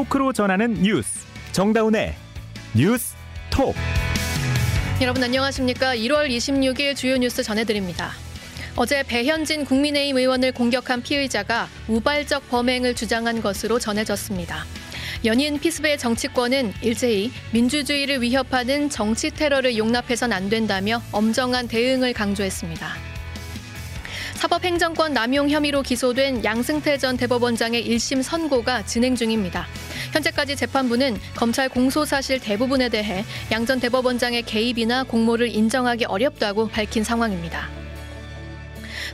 토크로 전하는 뉴스 정다운의 뉴스 톡 여러분 안녕하십니까? 1월 26일 주요 뉴스 전해드립니다. 어제 배현진 국민의힘 의원을 공격한 피의자가 우발적 범행을 주장한 것으로 전해졌습니다. 연인 피스베의 정치권은 일제히 민주주의를 위협하는 정치 테러를 용납해선 안 된다며 엄정한 대응을 강조했습니다. 사법행정권 남용 혐의로 기소된 양승태 전 대법원장의 1심 선고가 진행 중입니다. 현재까지 재판부는 검찰 공소 사실 대부분에 대해 양 전 대법원장의 개입이나 공모를 인정하기 어렵다고 밝힌 상황입니다.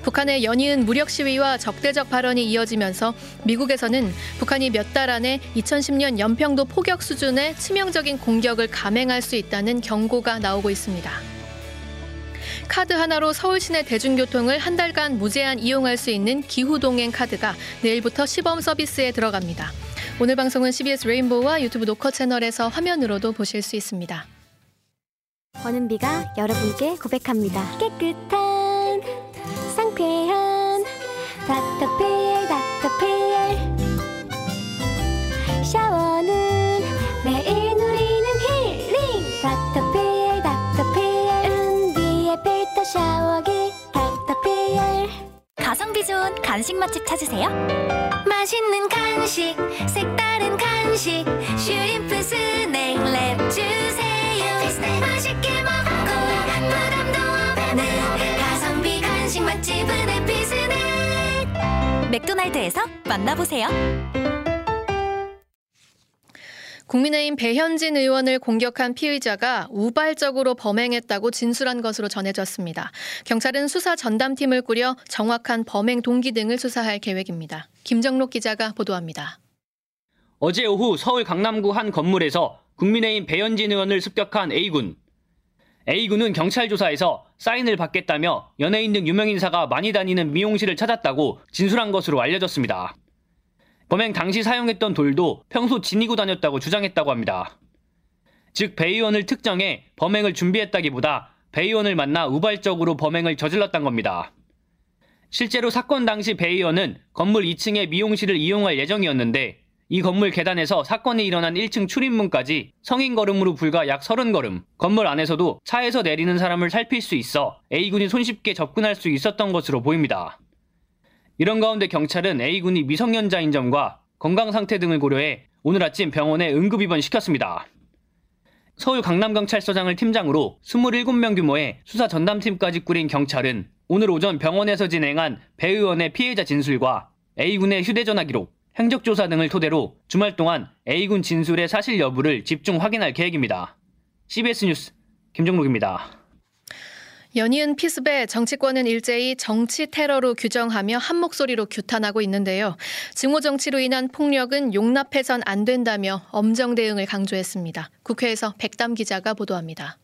북한의 연이은 무력 시위와 적대적 발언이 이어지면서 미국에서는 북한이 몇 달 안에 2010년 연평도 포격 수준의 치명적인 공격을 감행할 수 있다는 경고가 나오고 있습니다. 카드 하나로 서울 시내 대중교통을 한 달간 무제한 이용할 수 있는 기후동행 카드가 내일부터 시범 서비스에 들어갑니다. 오늘 방송은 CBS 레인보우와 유튜브 노커 채널에서 화면으로도 보실 수 있습니다. 버는 비가 여러분께 고백합니다. 깨끗한 상쾌한 닥터피 가성비 좋은 간식 맛집 찾으세요? 맛있는 간식 색다른 간식 슈림프 스낵 랩 주세요 맛있게 먹고 부담도 없는 가성비 간식 맛집은 해피 스낵 맥도날드에서 만나보세요. 국민의힘 배현진 의원을 공격한 피의자가 우발적으로 범행했다고 진술한 것으로 전해졌습니다. 경찰은 수사 전담팀을 꾸려 정확한 범행 동기 등을 수사할 계획입니다. 김정록 기자가 보도합니다. 어제 오후 서울 강남구 한 건물에서 국민의힘 배현진 의원을 습격한 A군. A군은 경찰 조사에서 사인을 받겠다며 연예인 등 유명인사가 많이 다니는 미용실을 찾았다고 진술한 것으로 알려졌습니다. 범행 당시 사용했던 돌도 평소 지니고 다녔다고 주장했다고 합니다. 즉, 배 의원을 특정해 범행을 준비했다기보다 배 의원을 만나 우발적으로 범행을 저질렀단 겁니다. 실제로 사건 당시 배 의원은 건물 2층의 미용실을 이용할 예정이었는데 이 건물 계단에서 사건이 일어난 1층 출입문까지 성인 걸음으로 불과 약 30걸음, 건물 안에서도 차에서 내리는 사람을 살필 수 있어 A군이 손쉽게 접근할 수 있었던 것으로 보입니다. 이런 가운데 경찰은 A군이 미성년자인 점과 건강 상태 등을 고려해 오늘 아침 병원에 응급 입원시켰습니다. 서울 강남경찰서장을 팀장으로 27명 규모의 수사 전담팀까지 꾸린 경찰은 오늘 오전 병원에서 진행한 배 의원의 피해자 진술과 A군의 휴대전화 기록, 행적조사 등을 토대로 주말 동안 A군 진술의 사실 여부를 집중 확인할 계획입니다. CBS 뉴스 김정록입니다. 연이은 피습의 정치권은 일제히 정치 테러로 규정하며 한 목소리로 규탄하고 있는데요. 증오 정치로 인한 폭력은 용납해선 안 된다며 엄정 대응을 강조했습니다. 국회에서 백담 기자가 보도합니다.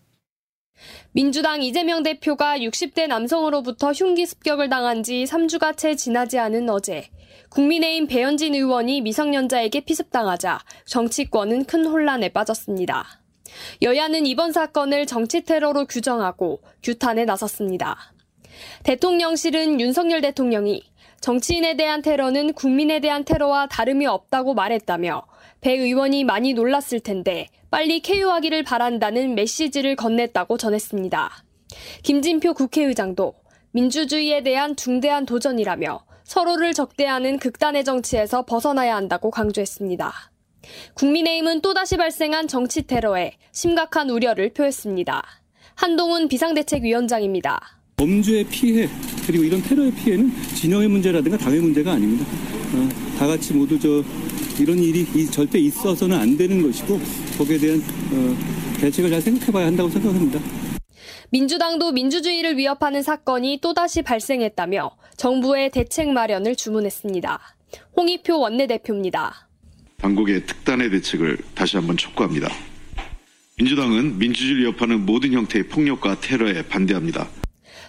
민주당 이재명 대표가 60대 남성으로부터 흉기 습격을 당한 지 3주가 채 지나지 않은 어제 국민의힘 배현진 의원이 미성년자에게 피습당하자 정치권은 큰 혼란에 빠졌습니다. 여야는 이번 사건을 정치 테러로 규정하고 규탄에 나섰습니다. 대통령실은 윤석열 대통령이 정치인에 대한 테러는 국민에 대한 테러와 다름이 없다고 말했다며 배 의원이 많이 놀랐을 텐데 빨리 쾌유하기를 바란다는 메시지를 건넸다고 전했습니다. 김진표 국회의장도 민주주의에 대한 중대한 도전이라며 서로를 적대하는 극단의 정치에서 벗어나야 한다고 강조했습니다. 국민의힘은 또다시 발생한 정치 테러에 심각한 우려를 표했습니다. 한동훈 비상대책위원장입니다. 범죄의 피해 그리고 이런 테러의 피해는 진영의 문제라든가 당의 문제가 아닙니다. 어, 다 같이 모두 저 이런 일이 절대 있어서는 안 되는 것이고 거기에 대한 어, 대책을 잘 생각해봐야 한다고 생각합니다. 민주당도 민주주의를 위협하는 사건이 또다시 발생했다며 정부의 대책 마련을 주문했습니다. 홍익표 원내대표입니다. 당국의 특단의 대책을 다시 한번 촉구합니다. 민주당은 민주주의를 위협하는 모든 형태의 폭력과 테러에 반대합니다.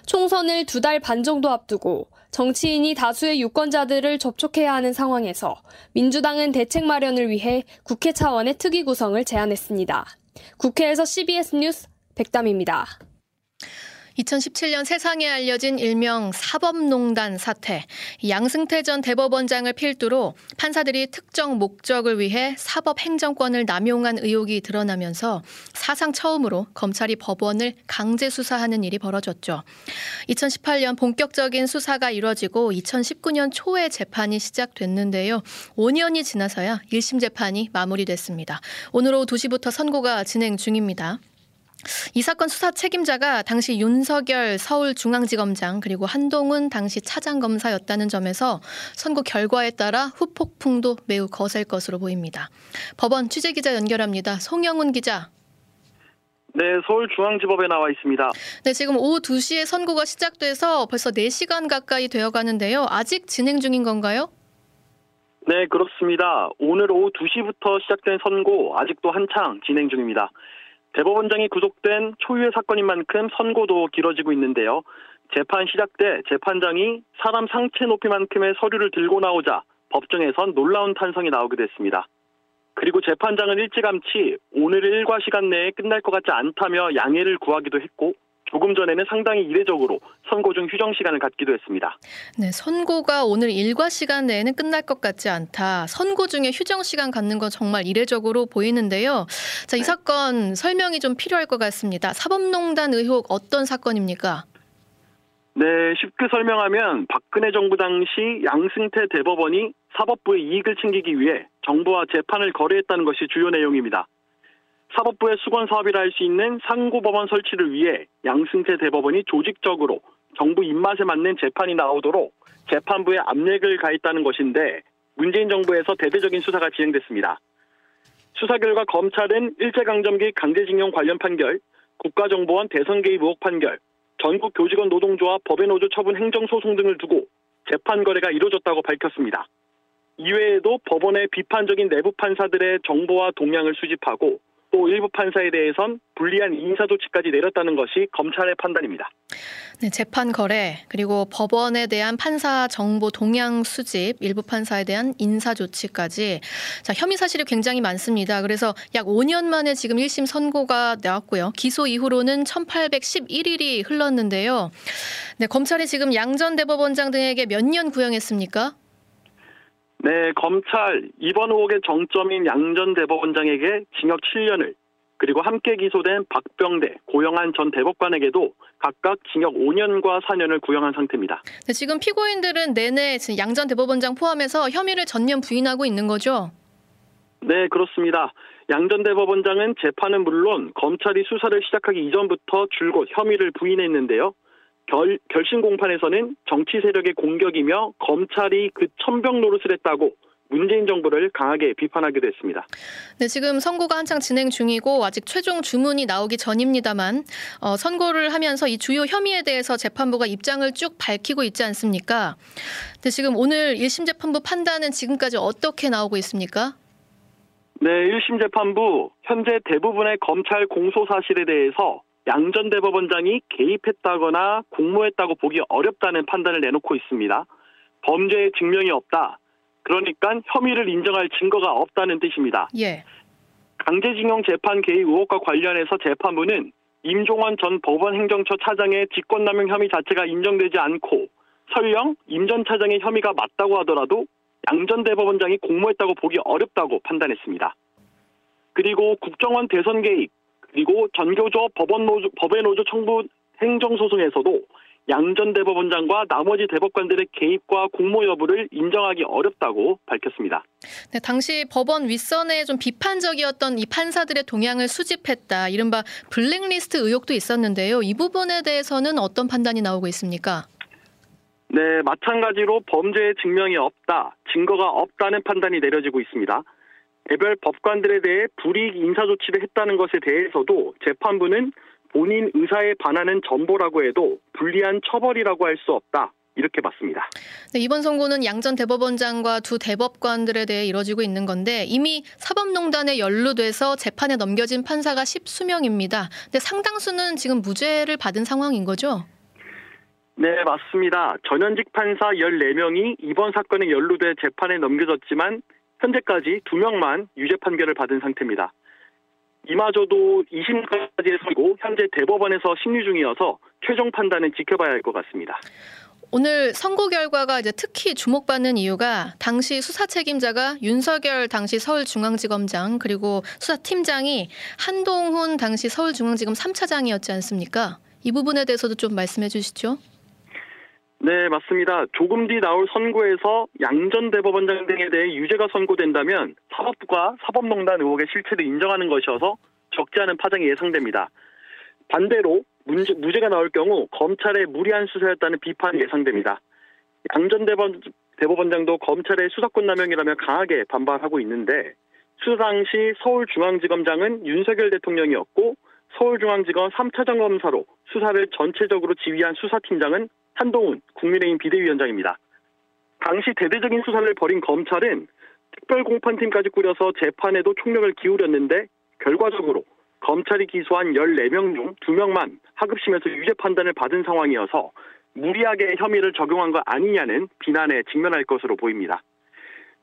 총선을 두 달 반 정도 앞두고 정치인이 다수의 유권자들을 접촉해야 하는 상황에서 민주당은 대책 마련을 위해 국회 차원의 특위 구성을 제안했습니다. 국회에서 CBS 뉴스 백담입니다. 2017년 세상에 알려진 일명 사법농단 사태. 양승태 전 대법원장을 필두로 판사들이 특정 목적을 위해 사법 행정권을 남용한 의혹이 드러나면서 사상 처음으로 검찰이 법원을 강제 수사하는 일이 벌어졌죠. 2018년 본격적인 수사가 이뤄지고 2019년 초에 재판이 시작됐는데요. 5년이 지나서야 1심 재판이 마무리됐습니다. 오늘 오후 2시부터 선고가 진행 중입니다. 이 사건 수사 책임자가 당시 윤석열 서울중앙지검장 그리고 한동훈 당시 차장검사였다는 점에서 선고 결과에 따라 후폭풍도 매우 거셀 것으로 보입니다. 법원 취재기자 연결합니다. 송영훈 기자. 네, 서울중앙지법에 나와 있습니다. 네, 지금 오후 2시에 선고가 시작돼서 벌써 4시간 가까이 되어 가는데요. 아직 진행 중인 건가요? 네, 그렇습니다. 오늘 오후 2시부터 시작된 선고 아직도 한창 진행 중입니다. 대법원장이 구속된 초유의 사건인 만큼 선고도 길어지고 있는데요. 재판 시작 때 재판장이 사람 상체 높이만큼의 서류를 들고 나오자 법정에선 놀라운 탄성이 나오게 됐습니다. 그리고 재판장은 일찌감치 오늘 일과 시간 내에 끝날 것 같지 않다며 양해를 구하기도 했고 조금 전에는 상당히 이례적으로 선고 중 휴정 시간을 갖기도 했습니다. 네, 선고가 오늘 일과 시간 내에는 끝날 것 같지 않다. 선고 중에 휴정 시간 갖는 건 정말 이례적으로 보이는데요. 자, 이 네. 사건 설명이 좀 필요할 것 같습니다. 사법농단 의혹 어떤 사건입니까? 네, 쉽게 설명하면 박근혜 정부 당시 양승태 대법원이 사법부의 이익을 챙기기 위해 정부와 재판을 거래했다는 것이 주요 내용입니다. 사법부의 수건 사업이라 할 수 있는 상고법원 설치를 위해 양승태 대법원이 조직적으로 정부 입맛에 맞는 재판이 나오도록 재판부에 압력을 가했다는 것인데 문재인 정부에서 대대적인 수사가 진행됐습니다. 수사 결과 검찰은 일제강점기 강제징용 관련 판결, 국가정보원 대선 개입 의혹 판결, 전국 교직원 노동조합 법의 노조 처분 행정소송 등을 두고 재판 거래가 이루어졌다고 밝혔습니다. 이외에도 법원의 비판적인 내부 판사들의 정보와 동향을 수집하고 또 일부 판사에 대해선 불리한 인사 조치까지 내렸다는 것이 검찰의 판단입니다. 네, 재판 거래 그리고 법원에 대한 판사 정보 동향 수집, 일부 판사에 대한 인사 조치까지 자, 혐의 사실이 굉장히 많습니다. 그래서 약 5년 만에 지금 1심 선고가 나왔고요. 기소 이후로는 1811일이 흘렀는데요. 네, 검찰이 지금 양전 대법원장 등에게 몇 년 구형했습니까? 네, 검찰 이번 의혹의 정점인 양전 대법원장에게 징역 7년을 그리고 함께 기소된 박병대, 고영한 전 대법관에게도 각각 징역 5년과 4년을 구형한 상태입니다. 네, 지금 피고인들은 내내 양전 대법원장 포함해서 혐의를 전면 부인하고 있는 거죠? 네, 그렇습니다. 양전 대법원장은 재판은 물론 검찰이 수사를 시작하기 이전부터 줄곧 혐의를 부인했는데요. 결, 결심 공판에서는 정치 세력의 공격이며 검찰이 그 천병 노릇을 했다고 문재인 정부를 강하게 비판하기도 했습니다. 네, 지금 선고가 한창 진행 중이고 아직 최종 주문이 나오기 전입니다만 어, 선고를 하면서 이 주요 혐의에 대해서 재판부가 입장을 쭉 밝히고 있지 않습니까? 근데 지금 오늘 1심 재판부 판단은 지금까지 어떻게 나오고 있습니까? 네, 1심 재판부 현재 대부분의 검찰 공소 사실에 대해서 양전 대법원장이 개입했다거나 공모했다고 보기 어렵다는 판단을 내놓고 있습니다. 범죄의 증명이 없다. 그러니까 혐의를 인정할 증거가 없다는 뜻입니다. 예. 강제징용 재판 개입 의혹과 관련해서 재판부는 임종원 전 법원 행정처 차장의 직권남용 혐의 자체가 인정되지 않고 설령 임 전 차장의 혐의가 맞다고 하더라도 양 전 대법원장이 공모했다고 보기 어렵다고 판단했습니다. 그리고 국정원 대선 개입 그리고 전교조 법원 노조, 법의 노조 청부 행정소송에서도 양전 대법원장과 나머지 대법관들의 개입과 공모 여부를 인정하기 어렵다고 밝혔습니다. 네, 당시 법원 윗선에 좀 비판적이었던 이 판사들의 동향을 수집했다. 이른바 블랙리스트 의혹도 있었는데요. 이 부분에 대해서는 어떤 판단이 나오고 있습니까? 네, 마찬가지로 범죄의 증명이 없다, 증거가 없다는 판단이 내려지고 있습니다. 개별 법관들에 대해 불이익 인사 조치를 했다는 것에 대해서도 재판부는 본인 의사에 반하는 전보라고 해도 불리한 처벌이라고 할 수 없다. 이렇게 봤습니다. 네, 이번 선고는 양 전 대법원장과 두 대법관들에 대해 이뤄지고 있는 건데 이미 사법농단에 연루돼서 재판에 넘겨진 판사가 십수명입니다. 근데 상당수는 지금 무죄를 받은 상황인 거죠? 네, 맞습니다. 전현직 판사 14명이 이번 사건에 연루돼 재판에 넘겨졌지만 현재까지 2명만 유죄 판결을 받은 상태입니다. 이마저도 2심까지 해서고 현재 대법원에서 심리 중이어서 최종 판단은 지켜봐야 할 것 같습니다. 오늘 선고 결과가 이제 특히 주목받는 이유가 당시 수사 책임자가 윤석열 당시 서울중앙지검장 그리고 수사팀장이 한동훈 당시 서울중앙지검 3차장이었지 않습니까? 이 부분에 대해서도 좀 말씀해 주시죠. 네, 맞습니다. 조금 뒤 나올 선고에서 양전 대법원장 등에 대해 유죄가 선고된다면 사법부가 사법농단 의혹의 실체를 인정하는 것이어서 적지 않은 파장이 예상됩니다. 반대로 문제, 무죄가 나올 경우 검찰의 무리한 수사였다는 비판이 예상됩니다. 양전 대법, 대법원장도 검찰의 수사권 남용이라며 강하게 반발하고 있는데 수사 당시 서울중앙지검장은 윤석열 대통령이었고 서울중앙지검 3차장 검사로 수사를 전체적으로 지휘한 수사팀장은 한동훈 국민의힘 비대위원장입니다. 당시 대대적인 수사를 벌인 검찰은 특별공판팀까지 꾸려서 재판에도 총력을 기울였는데 결과적으로 검찰이 기소한 14명 중 2명만 하급심에서 유죄 판단을 받은 상황이어서 무리하게 혐의를 적용한 것 아니냐는 비난에 직면할 것으로 보입니다.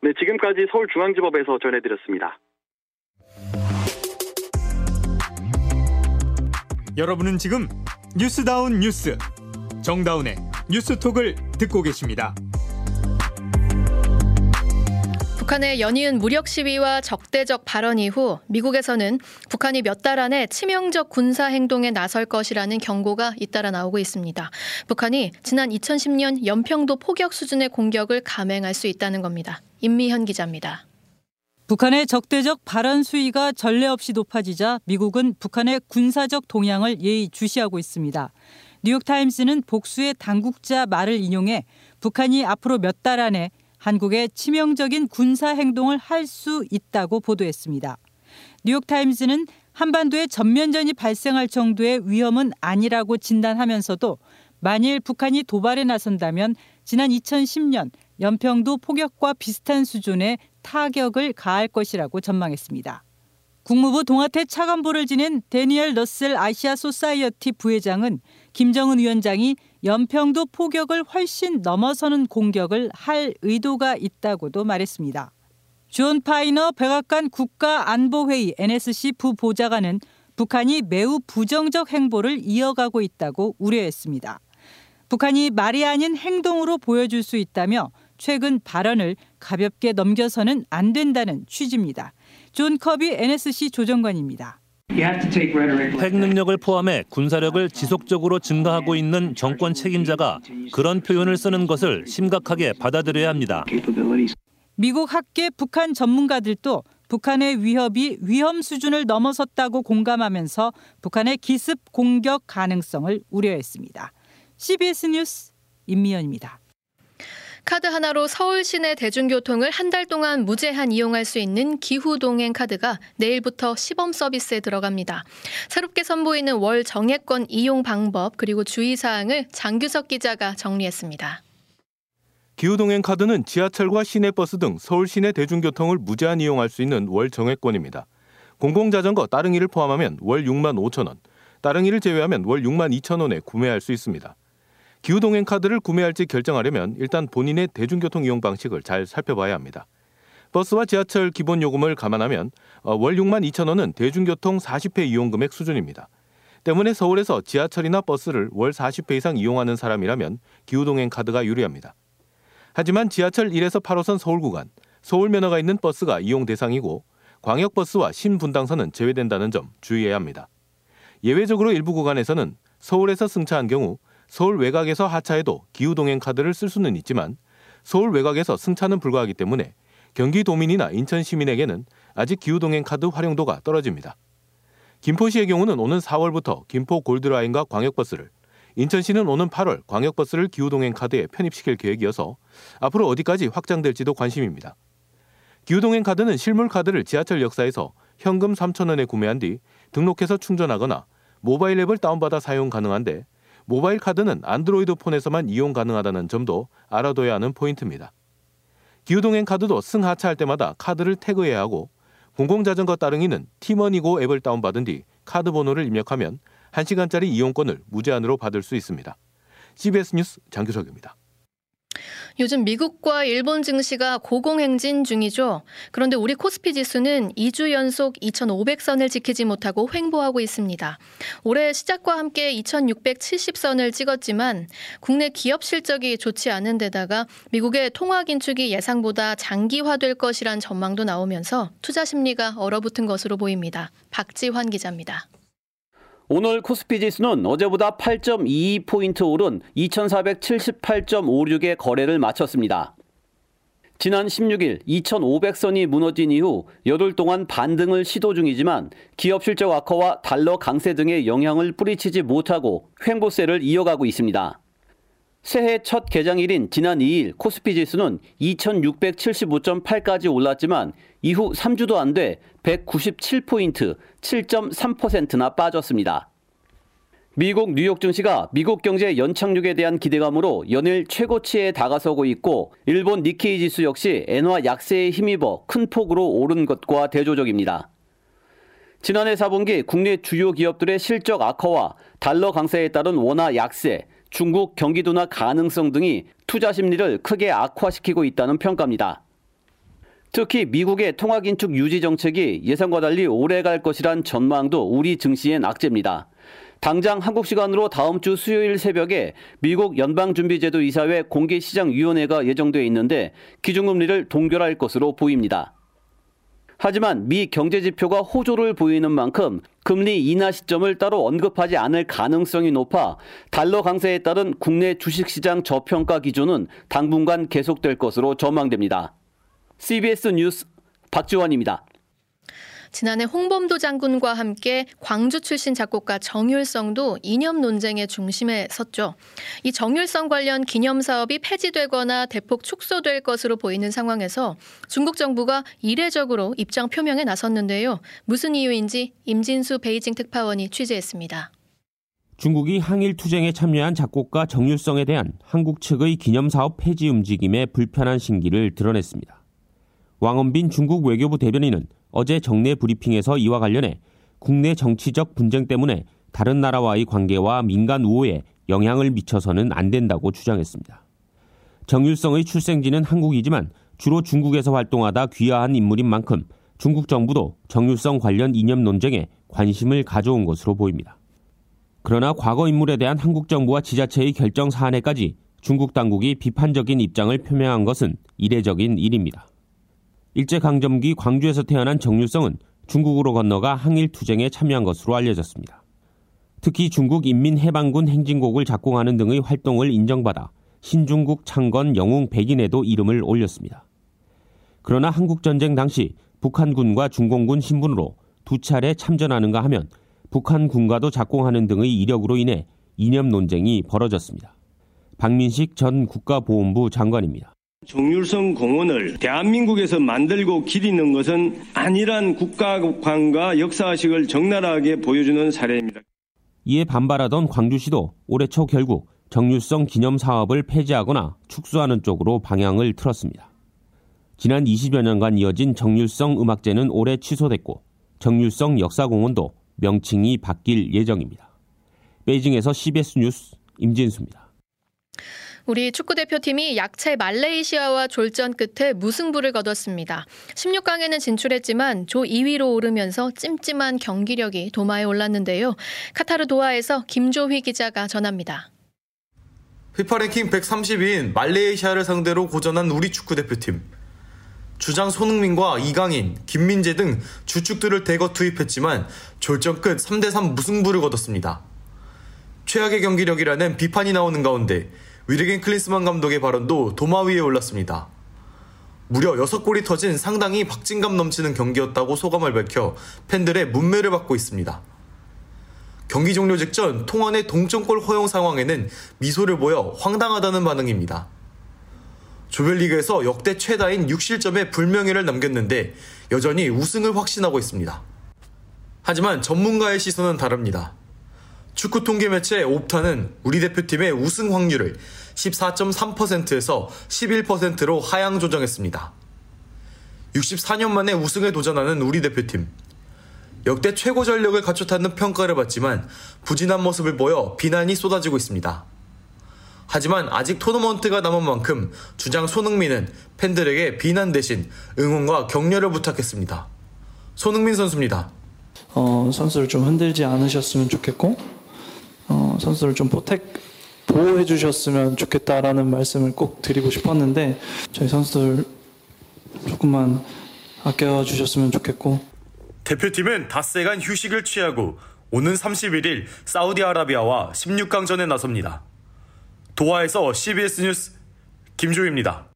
네, 지금까지 서울중앙지법에서 전해드렸습니다. 여러분은 지금 뉴스다운 뉴스 정다운의 뉴스톡을 듣고 계십니다. 북한의 연이은 무력 시위와 적대적 발언 이후 미국에서는 북한이 몇 달 안에 치명적 군사 행동에 나설 것이라는 경고가 잇따라 나오고 있습니다. 북한이 지난 2010년 연평도 포격 수준의 공격을 감행할 수 있다는 겁니다. 임미현 기자입니다. 북한의 적대적 발언 수위가 전례 없이 높아지자 미국은 북한의 군사적 동향을 예의 주시하고 있습니다. 뉴욕타임스는 복수의 당국자 말을 인용해 북한이 앞으로 몇 달 안에 한국에 치명적인 군사 행동을 할 수 있다고 보도했습니다. 뉴욕타임스는 한반도에 전면전이 발생할 정도의 위험은 아니라고 진단하면서도 만일 북한이 도발에 나선다면 지난 2010년 연평도 포격과 비슷한 수준의 타격을 가할 것이라고 전망했습니다. 국무부 동아태 차관보를 지낸 대니얼 러셀 아시아 소사이어티 부회장은 김정은 위원장이 연평도 포격을 훨씬 넘어서는 공격을 할 의도가 있다고도 말했습니다. 존 파이너 백악관 국가안보회의 NSC 부보좌관은 북한이 매우 부정적 행보를 이어가고 있다고 우려했습니다. 북한이 말이 아닌 행동으로 보여줄 수 있다며 최근 발언을 가볍게 넘겨서는 안 된다는 취지입니다. 존 커비 NSC 조정관입니다. 핵 능력을 포함해 군사력을 지속적으로 증가하고 있는 정권 책임자가 그런 표현을 쓰는 것을 심각하게 받아들여야 합니다. 미국 학계 북한 전문가들도 북한의 위협이 위험 수준을 넘어섰다고 공감하면서 북한의 기습 공격 가능성을 우려했습니다. CBS 뉴스 임미연입니다. 카드 하나로 서울 시내 대중교통을 한 달 동안 무제한 이용할 수 있는 기후 동행 카드가 내일부터 시범 서비스에 들어갑니다. 새롭게 선보이는 월 정액권 이용 방법 그리고 주의 사항을 장규석 기자가 정리했습니다. 기후동행 카드는 지하철과 시내버스 등 서울 시내 대중교통을 무제한 이용할 수 있는 월 정액권입니다. 공공자전거 따릉이를 포함하면 월 6만 5천 원, 따릉이를 제외하면 월 6만 2천 원에 구매할 수 있습니다. 기후동행 카드를 구매할지 결정하려면 일단 본인의 대중교통 이용 방식을 잘 살펴봐야 합니다. 버스와 지하철 기본 요금을 감안하면 어, 월 6만 2천 원은 대중교통 40회 이용 금액 수준입니다. 때문에 서울에서 지하철이나 버스를 월 40회 이상 이용하는 사람이라면 기후동행 카드가 유리합니다. 하지만 지하철 1에서 8호선 서울 구간, 서울 면허가 있는 버스가 이용 대상이고 광역버스와 신분당선은 제외된다는 점 주의해야 합니다. 예외적으로 일부 구간에서는 서울에서 승차한 경우 서울 외곽에서 하차해도 기후동행 카드를 쓸 수는 있지만 서울 외곽에서 승차는 불가하기 때문에 경기도민이나 인천 시민에게는 아직 기후동행 카드 활용도가 떨어집니다. 김포시의 경우는 오는 4월부터 김포 골드라인과 광역버스를 인천시는 오는 8월 광역버스를 기후동행 카드에 편입시킬 계획이어서 앞으로 어디까지 확장될지도 관심입니다. 기후동행 카드는 실물 카드를 지하철 역사에서 현금 3,000원에 구매한 뒤 등록해서 충전하거나 모바일 앱을 다운받아 사용 가능한데 모바일 카드는 안드로이드 폰에서만 이용 가능하다는 점도 알아둬야 하는 포인트입니다. 기후동행 카드도 승하차할 때마다 카드를 태그해야 하고 공공자전거 따릉이는 티머니고 앱을 다운받은 뒤 카드 번호를 입력하면 1시간짜리 이용권을 무제한으로 받을 수 있습니다. CBS 뉴스 장규석입니다. 요즘 미국과 일본 증시가 고공행진 중이죠. 그런데 우리 코스피 지수는 2주 연속 2,500선을 지키지 못하고 횡보하고 있습니다. 올해 시작과 함께 2,670선을 찍었지만 국내 기업 실적이 좋지 않은 데다가 미국의 통화 긴축이 예상보다 장기화될 것이란 전망도 나오면서 투자 심리가 얼어붙은 것으로 보입니다. 박지환 기자입니다. 오늘 코스피 지수는 어제보다 8.22포인트 오른 2478.56의 거래를 마쳤습니다. 지난 16일 2,500선이 무너진 이후 여덟 동안 반등을 시도 중이지만 기업 실적 악화와 달러 강세 등의 영향을 뿌리치지 못하고 횡보세를 이어가고 있습니다. 새해 첫 개장일인 지난 2일 코스피 지수는 2,675.8까지 올랐지만 이후 3주도 안 돼 197포인트, 7.3%나 빠졌습니다. 미국 뉴욕 증시가 미국 경제 연착륙에 대한 기대감으로 연일 최고치에 다가서고 있고 일본 니케이 지수 역시 엔화 약세에 힘입어 큰 폭으로 오른 것과 대조적입니다. 지난해 4분기 국내 주요 기업들의 실적 악화와 달러 강세에 따른 원화 약세, 중국 경기 둔화 가능성 등이 투자 심리를 크게 악화시키고 있다는 평가입니다. 특히 미국의 통화 긴축 유지 정책이 예상과 달리 오래 갈 것이란 전망도 우리 증시엔 악재입니다. 당장 한국 시간으로 다음 주 수요일 새벽에 미국 연방준비제도 이사회 공개시장위원회가 예정돼 있는데 기준금리를 동결할 것으로 보입니다. 하지만 미 경제 지표가 호조를 보이는 만큼 금리 인하 시점을 따로 언급하지 않을 가능성이 높아 달러 강세에 따른 국내 주식시장 저평가 기조는 당분간 계속될 것으로 전망됩니다. CBS 뉴스 박지원입니다. 지난해 홍범도 장군과 함께 광주 출신 작곡가 정율성도 이념 논쟁의 중심에 섰죠. 이 정율성 관련 기념 사업이 폐지되거나 대폭 축소될 것으로 보이는 상황에서 중국 정부가 이례적으로 입장 표명에 나섰는데요. 무슨 이유인지 임진수 베이징 특파원이 취재했습니다. 중국이 항일 투쟁에 참여한 작곡가 정율성에 대한 한국 측의 기념 사업 폐지 움직임에 불편한 신기를 드러냈습니다. 왕원빈 중국 외교부 대변인은 어제 정례 브리핑에서 이와 관련해 국내 정치적 분쟁 때문에 다른 나라와의 관계와 민간 우호에 영향을 미쳐서는 안 된다고 주장했습니다. 정율성의 출생지는 한국이지만 주로 중국에서 활동하다 귀화한 인물인 만큼 중국 정부도 정율성 관련 이념 논쟁에 관심을 가져온 것으로 보입니다. 그러나 과거 인물에 대한 한국 정부와 지자체의 결정 사안에까지 중국 당국이 비판적인 입장을 표명한 것은 이례적인 일입니다. 일제강점기 광주에서 태어난 정률성은 중국으로 건너가 항일 투쟁에 참여한 것으로 알려졌습니다. 특히 중국 인민해방군 행진곡을 작곡하는 등의 활동을 인정받아 신중국 창건 영웅 백인에도 이름을 올렸습니다. 그러나 한국전쟁 당시 북한군과 중공군 신분으로 두 차례 참전하는가 하면 북한군과도 작공하는 등의 이력으로 인해 이념 논쟁이 벌어졌습니다. 박민식 전 국가보훈부 장관입니다. 정율성 공원을 대한민국에서 만들고 기리는 것은 아니란 국가관과 역사식을 적나라하게 보여주는 사례입니다. 이에 반발하던 광주시도 올해 초 결국 정율성 기념 사업을 폐지하거나 축소하는 쪽으로 방향을 틀었습니다. 지난 20여 년간 이어진 정율성 음악제는 올해 취소됐고 정율성 역사공원도 명칭이 바뀔 예정입니다. 베이징에서 CBS 뉴스 임진수입니다. 우리 축구대표팀이 약체 말레이시아와 졸전 끝에 무승부를 거뒀습니다. 16강에는 진출했지만 조 2위로 오르면서 찜찜한 경기력이 도마에 올랐는데요. 카타르 도하에서 김조휘 기자가 전합니다. 피파 랭킹 130위인 말레이시아를 상대로 고전한 우리 축구대표팀. 주장 손흥민과 이강인, 김민재 등 주축들을 대거 투입했지만 졸전 끝 3대3 무승부를 거뒀습니다. 최악의 경기력이라는 비판이 나오는 가운데 위르겐 클린스만 감독의 발언도 도마 위에 올랐습니다. 무려 6골이 터진 상당히 박진감 넘치는 경기였다고 소감을 밝혀 팬들의 문매를 받고 있습니다. 경기 종료 직전 통안의 동점골 허용 상황에는 미소를 보여 황당하다는 반응입니다. 조별리그에서 역대 최다인 6실점의 불명예를 남겼는데 여전히 우승을 확신하고 있습니다. 하지만 전문가의 시선은 다릅니다. 축구 통계 매체 옵타는 우리 대표팀의 우승 확률을 14.3%에서 11%로 하향 조정했습니다. 64년 만에 우승에 도전하는 우리 대표팀. 역대 최고 전력을 갖췄다는 평가를 받지만 부진한 모습을 보여 비난이 쏟아지고 있습니다. 하지만 아직 토너먼트가 남은 만큼 주장 손흥민은 팬들에게 비난 대신 응원과 격려를 부탁했습니다. 손흥민 선수입니다. 어, 선수를 좀 흔들지 않으셨으면 좋겠고 어, 선수를 좀 포텍 보호해 주셨으면 좋겠다라는 말씀을 꼭 드리고 싶었는데 저희 선수들 조금만 아껴 주셨으면 좋겠고 대표팀은 닷새간 휴식을 취하고 오는 31일 사우디아라비아와 16강전에 나섭니다. 도하에서 CBS 뉴스 김조입니다.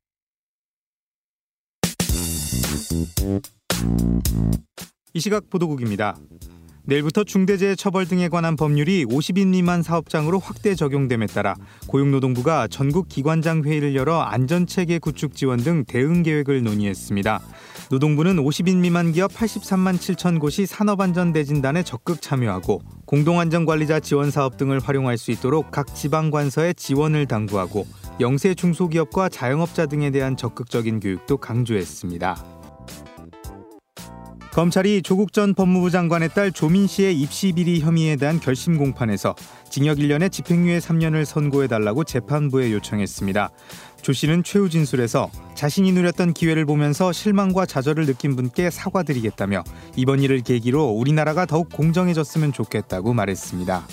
이 시각 보도국입니다. 내일부터 중대재해 처벌 등에 관한 법률이 50인 미만 사업장으로 확대 적용됨에 따라 고용노동부가 전국 기관장 회의를 열어 안전체계 구축 지원 등 대응 계획을 논의했습니다. 노동부는 50인 미만 기업 83만 7천 곳이 산업안전대진단에 적극 참여하고 공동안전관리자 지원 사업 등을 활용할 수 있도록 각 지방관서에 지원을 당부하고 영세 중소기업과 자영업자 등에 대한 적극적인 교육도 강조했습니다. 검찰이 조국 전 법무부 장관의 딸 조민 씨의 입시 비리 혐의에 대한 결심 공판에서 징역 1년에 집행유예 3년을 선고해달라고 재판부에 요청했습니다. 조 씨는 최후 진술에서 자신이 누렸던 기회를 보면서 실망과 좌절을 느낀 분께 사과드리겠다며 이번 일을 계기로 우리나라가 더욱 공정해졌으면 좋겠다고 말했습니다.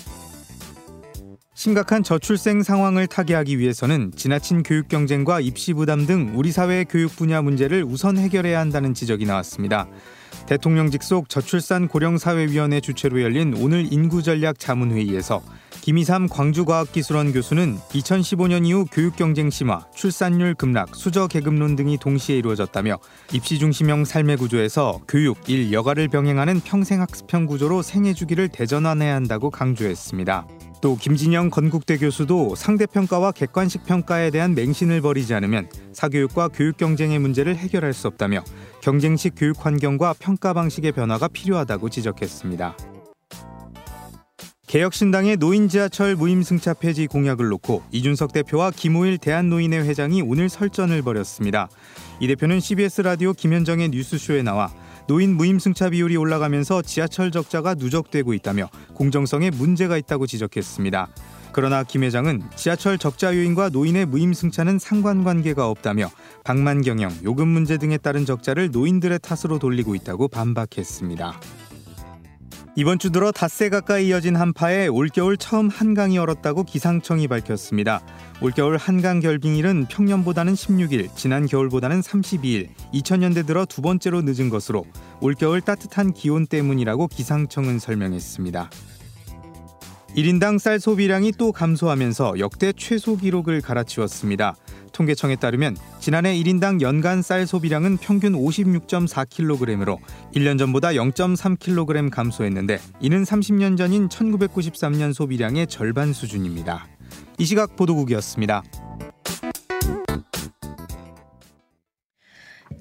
심각한 저출생 상황을 타개하기 위해서는 지나친 교육 경쟁과 입시 부담 등 우리 사회의 교육 분야 문제를 우선 해결해야 한다는 지적이 나왔습니다. 대통령 직속 저출산 고령사회위원회 주최로 열린 오늘 인구전략 자문회의에서 김희삼 광주과학기술원 교수는 2015년 이후 교육 경쟁 심화, 출산율 급락, 수저 계급론 등이 동시에 이루어졌다며 입시 중심형 삶의 구조에서 교육, 일, 여가를 병행하는 평생학습형 구조로 생애 주기를 대전환해야 한다고 강조했습니다. 또 김진영 건국대 교수도 상대평가와 객관식 평가에 대한 맹신을 버리지 않으면 사교육과 교육 경쟁의 문제를 해결할 수 없다며 경쟁식 교육 환경과 평가 방식의 변화가 필요하다고 지적했습니다. 개혁신당의 노인 지하철 무임승차 폐지 공약을 놓고 이준석 대표와 김호일 대한노인회 회장이 오늘 설전을 벌였습니다. 이 대표는 CBS 라디오 김현정의 뉴스쇼에 나와 노인 무임승차 비율이 올라가면서 지하철 적자가 누적되고 있다며 공정성에 문제가 있다고 지적했습니다. 그러나 김 회장은 지하철 적자 요인과 노인의 무임승차는 상관관계가 없다며 방만 경영, 요금 문제 등에 따른 적자를 노인들의 탓으로 돌리고 있다고 반박했습니다. 이번 주 들어 닷새 가까이 이어진 한파에 올겨울 처음 한강이 얼었다고 기상청이 밝혔습니다. 올겨울 한강 결빙일은 평년보다는 16일, 지난 겨울보다는 32일, 2000년대 들어 두 번째로 늦은 것으로 올겨울 따뜻한 기온 때문이라고 기상청은 설명했습니다. 1인당 쌀 소비량이 또 감소하면서 역대 최소 기록을 갈아치웠습니다. 통계청에 따르면 지난해 1인당 연간 쌀 소비량은 평균 56.4kg으로 1년 전보다 0.3kg 감소했는데 이는 30년 전인 1993년 소비량의 절반 수준입니다. 이 시각 보도국이었습니다.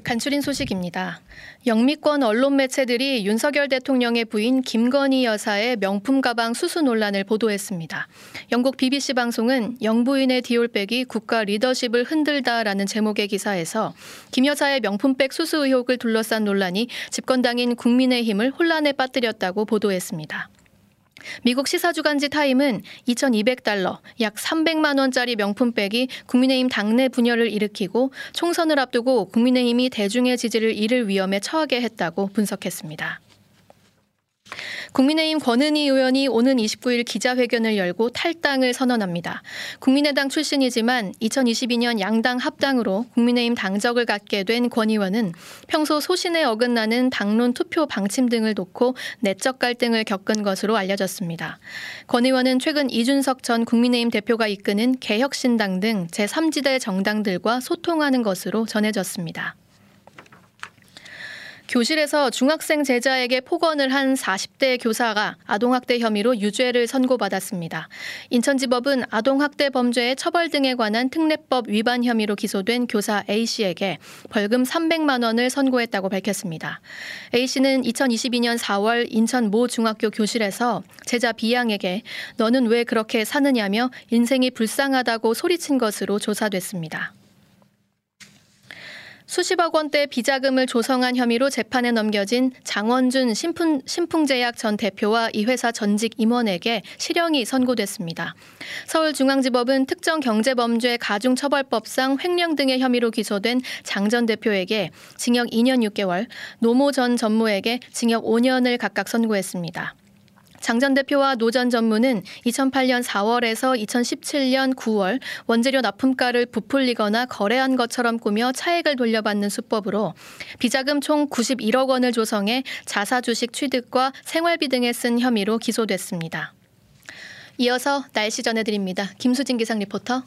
간추린 소식입니다. 영미권 언론 매체들이 윤석열 대통령의 부인 김건희 여사의 명품 가방 수수 논란을 보도했습니다. 영국 BBC 방송은 영부인의 디올백이 국가 리더십을 흔들다라는 제목의 기사에서 김 여사의 명품백 수수 의혹을 둘러싼 논란이 집권당인 국민의힘을 혼란에 빠뜨렸다고 보도했습니다. 미국 시사주간지 타임은 2,200달러, 약 300만 원짜리 명품백이 국민의힘 당내 분열을 일으키고 총선을 앞두고 국민의힘이 대중의 지지를 잃을 위험에 처하게 했다고 분석했습니다. 국민의힘 권은희 의원이 오는 29일 기자회견을 열고 탈당을 선언합니다. 국민의당 출신이지만 2022년 양당 합당으로 국민의힘 당적을 갖게 된 권 의원은 평소 소신에 어긋나는 당론 투표 방침 등을 놓고 내적 갈등을 겪은 것으로 알려졌습니다. 권 의원은 최근 이준석 전 국민의힘 대표가 이끄는 개혁신당 등 제3지대 정당들과 소통하는 것으로 전해졌습니다. 교실에서 중학생 제자에게 폭언을 한 40대 교사가 아동학대 혐의로 유죄를 선고받았습니다. 인천지법은 아동학대 범죄의 처벌 등에 관한 특례법 위반 혐의로 기소된 교사 A씨에게 벌금 300만 원을 선고했다고 밝혔습니다. A씨는 2022년 4월 인천 모 중학교 교실에서 제자 B양에게 너는 왜 그렇게 사느냐며 인생이 불쌍하다고 소리친 것으로 조사됐습니다. 수십억 원대 비자금을 조성한 혐의로 재판에 넘겨진 장원준 신풍, 신풍제약 전 대표와 이 회사 전직 임원에게 실형이 선고됐습니다. 서울중앙지법은 특정 경제범죄 가중처벌법상 횡령 등의 혐의로 기소된 장 전 대표에게 징역 2년 6개월, 노모 전 전무에게 징역 5년을 각각 선고했습니다. 장 전 대표와 노 전 전무는 2008년 4월에서 2017년 9월 원재료 납품가를 부풀리거나 거래한 것처럼 꾸며 차액을 돌려받는 수법으로 비자금 총 91억 원을 조성해 자사 주식 취득과 생활비 등에 쓴 혐의로 기소됐습니다. 이어서 날씨 전해드립니다. 김수진 기상 리포터.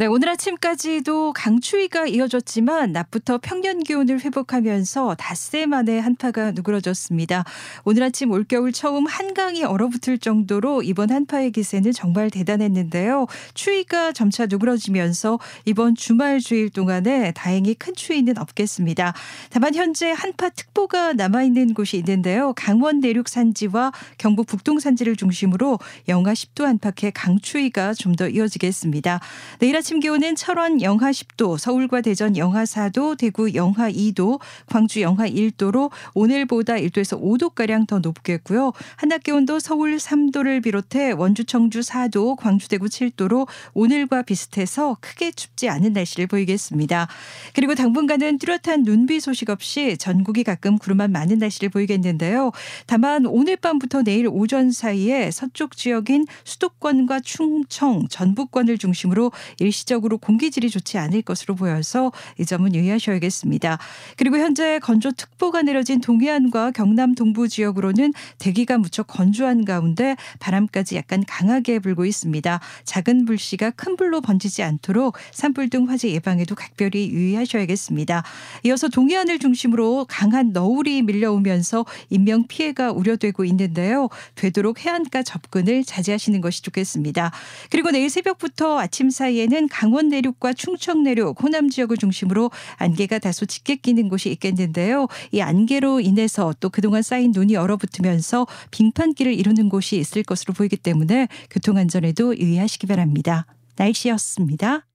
네, 오늘 아침까지도 강추위가 이어졌지만 낮부터 평년 기온을 회복하면서 닷새 만에 한파가 누그러졌습니다. 오늘 아침 올겨울 처음 한강이 얼어붙을 정도로 이번 한파의 기세는 정말 대단했는데요. 추위가 점차 누그러지면서 이번 주말 주일 동안에 다행히 큰 추위는 없겠습니다. 다만 현재 한파 특보가 남아 있는 곳이 있는데요. 강원 내륙 산지와 경북 북동 산지를 중심으로 영하 10도 안팎의 강추위가 좀 더 이어지겠습니다. 내일 아침 아침 기온은 철원 영하 10도, 서울과 대전 영하 4도, 대구 영하 2도, 광주 영하 1도로 오늘보다 1도에서 5도가량 더 높겠고요. 한낮 기온도 서울 3도를 비롯해 원주 청주 4도, 광주 대구 7도로 오늘과 비슷해서 크게 춥지 않은 날씨를 보이겠습니다. 그리고 당분간은 뚜렷한 눈비 소식 없이 전국이 가끔 구름만 많은 날씨를 보이겠는데요. 다만 오늘 밤부터 내일 오전 사이에 서쪽 지역인 수도권과 충청, 전북권을 중심으로 일시 일시적으로 공기질이 좋지 않을 것으로 보여서 이 점은 유의하셔야겠습니다. 그리고 현재 건조특보가 내려진 동해안과 경남 동부 지역으로는 대기가 무척 건조한 가운데 바람까지 약간 강하게 불고 있습니다. 작은 불씨가 큰 불로 번지지 않도록 산불 등 화재 예방에도 각별히 유의하셔야겠습니다. 이어서 동해안을 중심으로 강한 너울이 밀려오면서 인명 피해가 우려되고 있는데요. 되도록 해안가 접근을 자제하시는 것이 좋겠습니다. 그리고 내일 새벽부터 아침 사이에는 강원 내륙과 충청 내륙, 호남 지역을 중심으로 안개가 다소 짙게 끼는 곳이 있겠는데요. 이 안개로 인해서 또 그동안 쌓인 눈이 얼어붙으면서 빙판길을 이루는 곳이 있을 것으로 보이기 때문에 교통안전에도 유의하시기 바랍니다. 날씨였습니다.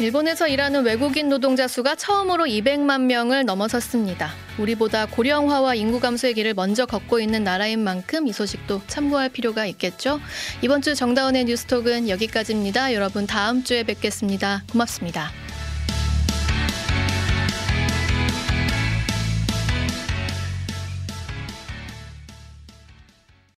일본에서 일하는 외국인 노동자 수가 처음으로 200만 명을 넘어섰습니다. 우리보다 고령화와 인구 감소의 길을 먼저 걷고 있는 나라인 만큼 이 소식도 참고할 필요가 있겠죠. 이번 주 정다운의 뉴스톡은 여기까지입니다. 여러분 다음 주에 뵙겠습니다. 고맙습니다.